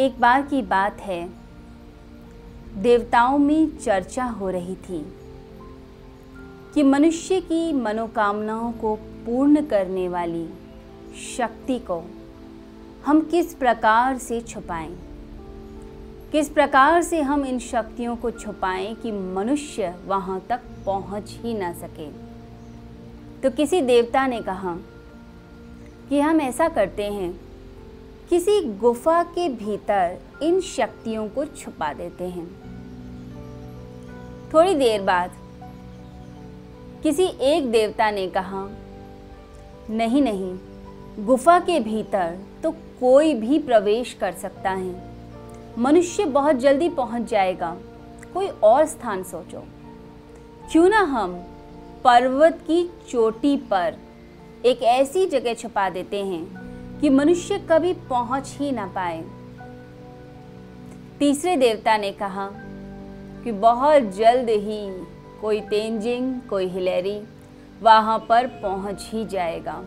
एक बार की बात है। देवताओं में चर्चा हो रही थी कि मनुष्य की मनोकामनाओं को पूर्ण करने वाली शक्ति को हम किस प्रकार से छुपाएँ? किस प्रकार से हम इन शक्तियों को छुपाएँ कि मनुष्य वहाँ तक पहुँच ही ना सके? तो किसी देवता ने कहा कि हम ऐसा करते हैं किसी गुफा के भीतर इन शक्तियों को छुपा देते हैं। थोड़ी देर बाद किसी एक देवता ने कहा, नहीं नहीं, गुफा के भीतर तो कोई भी प्रवेश कर सकता है। मनुष्य बहुत जल्दी पहुँच जाएगा। कोई और स्थान सोचो। क्यों ना हम पर्वत की चोटी पर एक ऐसी जगह छुपा देते हैं कि मनुष्य कभी पहुँच ही ना पाए। तीसरे देवता ने कहा कि बहुत जल्द ही कोई तेंजिंग, कोई हिलेरी वहाँ पर पहुँच ही जाएगा।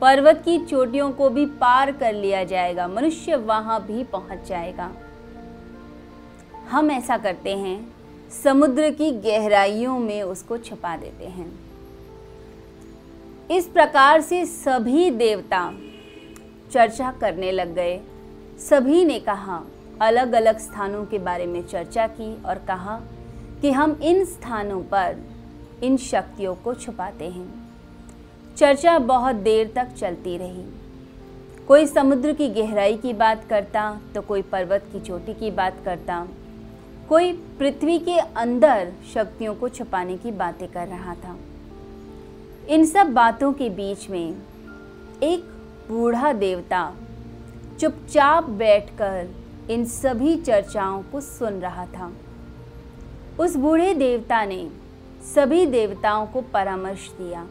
पर्वत की चोटियों को भी पार कर लिया जाएगा। मनुष्य वहाँ भी पहुँच जाएगा। हम ऐसा करते हैं, समुद्र की गहराइयों में उसको छुपा देते हैं। इस प्रकार से सभी देवता चर्चा करने लग गए। सभी ने कहा अलग अलग स्थानों के बारे में चर्चा की और कहा कि हम इन स्थानों पर इन शक्तियों को छुपाते हैं। चर्चा बहुत देर तक चलती रही। कोई समुद्र की गहराई की बात करता तो कोई पर्वत की चोटी की बात करता। कोई पृथ्वी के अंदर शक्तियों को छुपाने की बातें कर रहा था। इन सब बातों के बीच में एक बूढ़ा देवता चुपचाप बैठकर इन सभी चर्चाओं को सुन रहा था। उस बूढ़े देवता ने सभी देवताओं को परामर्श दिया।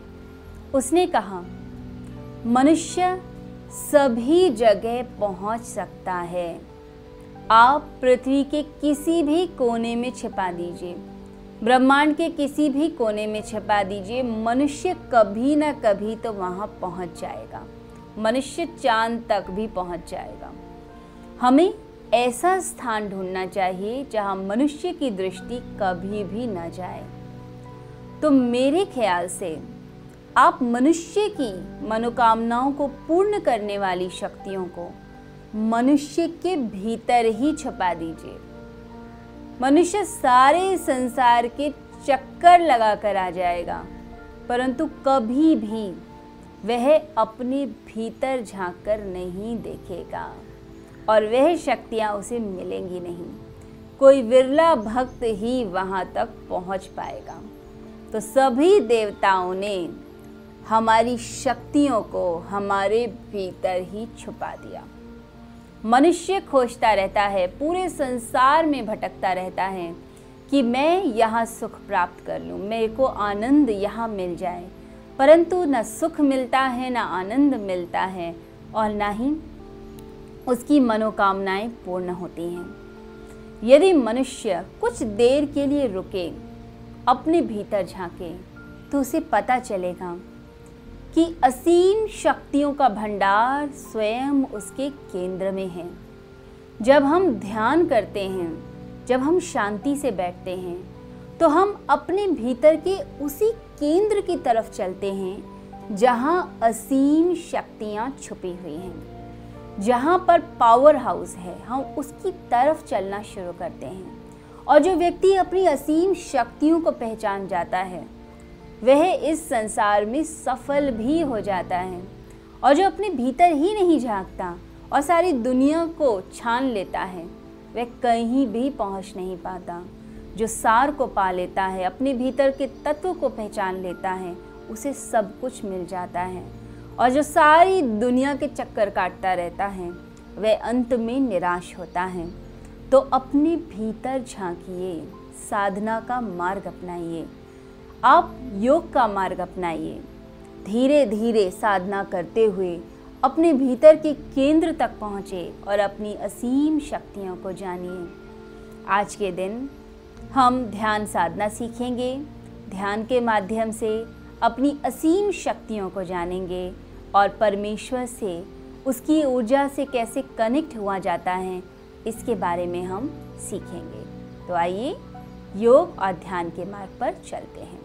उसने कहा, मनुष्य सभी जगह पहुँच सकता है। आप पृथ्वी के किसी भी कोने में छिपा दीजिए। ब्रह्मांड के किसी भी कोने में छिपा दीजिए। मनुष्य कभी ना कभी तो वहाँ पहुँच जाएगा। मनुष्य चाँद तक भी पहुँच जाएगा। हमें ऐसा स्थान ढूंढना चाहिए जहाँ मनुष्य की दृष्टि कभी भी न जाए। तो मेरे ख्याल से आप मनुष्य की मनोकामनाओं को पूर्ण करने वाली शक्तियों को मनुष्य के भीतर ही छपा दीजिए। मनुष्य सारे संसार के चक्कर लगा कर आ जाएगा, परंतु कभी भी वह अपने भीतर झाँक कर नहीं देखेगा और वह शक्तियाँ उसे मिलेंगी नहीं। कोई विरला भक्त ही वहाँ तक पहुँच पाएगा। तो सभी देवताओं ने हमारी शक्तियों को हमारे भीतर ही छुपा दिया। मनुष्य खोजता रहता है, पूरे संसार में भटकता रहता है कि मैं यहाँ सुख प्राप्त कर लूँ, मेरे को आनंद यहाँ मिल जाए। परंतु न सुख मिलता है, न आनंद मिलता है और न ही उसकी मनोकामनाएँ पूर्ण होती हैं। यदि मनुष्य कुछ देर के लिए रुके, अपने भीतर झांके तो उसे पता चलेगा कि असीम शक्तियों का भंडार स्वयं उसके केंद्र में है। जब हम ध्यान करते हैं, जब हम शांति से बैठते हैं तो हम अपने भीतर के उसी केंद्र की तरफ़ चलते हैं, जहाँ असीम शक्तियाँ छुपी हुई हैं, जहाँ पर पावर हाउस है। हम उसकी तरफ़ चलना शुरू करते हैं और जो व्यक्ति अपनी असीम शक्तियों को पहचान जाता है, वह इस संसार में सफल भी हो जाता है और जो अपने भीतर ही नहीं झांकता और सारी दुनिया को छान लेता है, वह कहीं भी पहुँच नहीं पाता। जो सार को पा लेता है, अपने भीतर के तत्व को पहचान लेता है, उसे सब कुछ मिल जाता है। और जो सारी दुनिया के चक्कर काटता रहता है, वह अंत में निराश होता है। तो अपने भीतर झांकिए, साधना का मार्ग अपनाइए। आप योग का मार्ग अपनाइए। धीरे धीरे साधना करते हुए अपने भीतर के केंद्र तक पहुँचे और अपनी असीम शक्तियों को जानिए। आज के दिन हम ध्यान साधना सीखेंगे, ध्यान के माध्यम से अपनी असीम शक्तियों को जानेंगे और परमेश्वर से उसकी ऊर्जा से कैसे कनेक्ट हुआ जाता है, इसके बारे में हम सीखेंगे। तो आइए योग और ध्यान के मार्ग पर चलते हैं।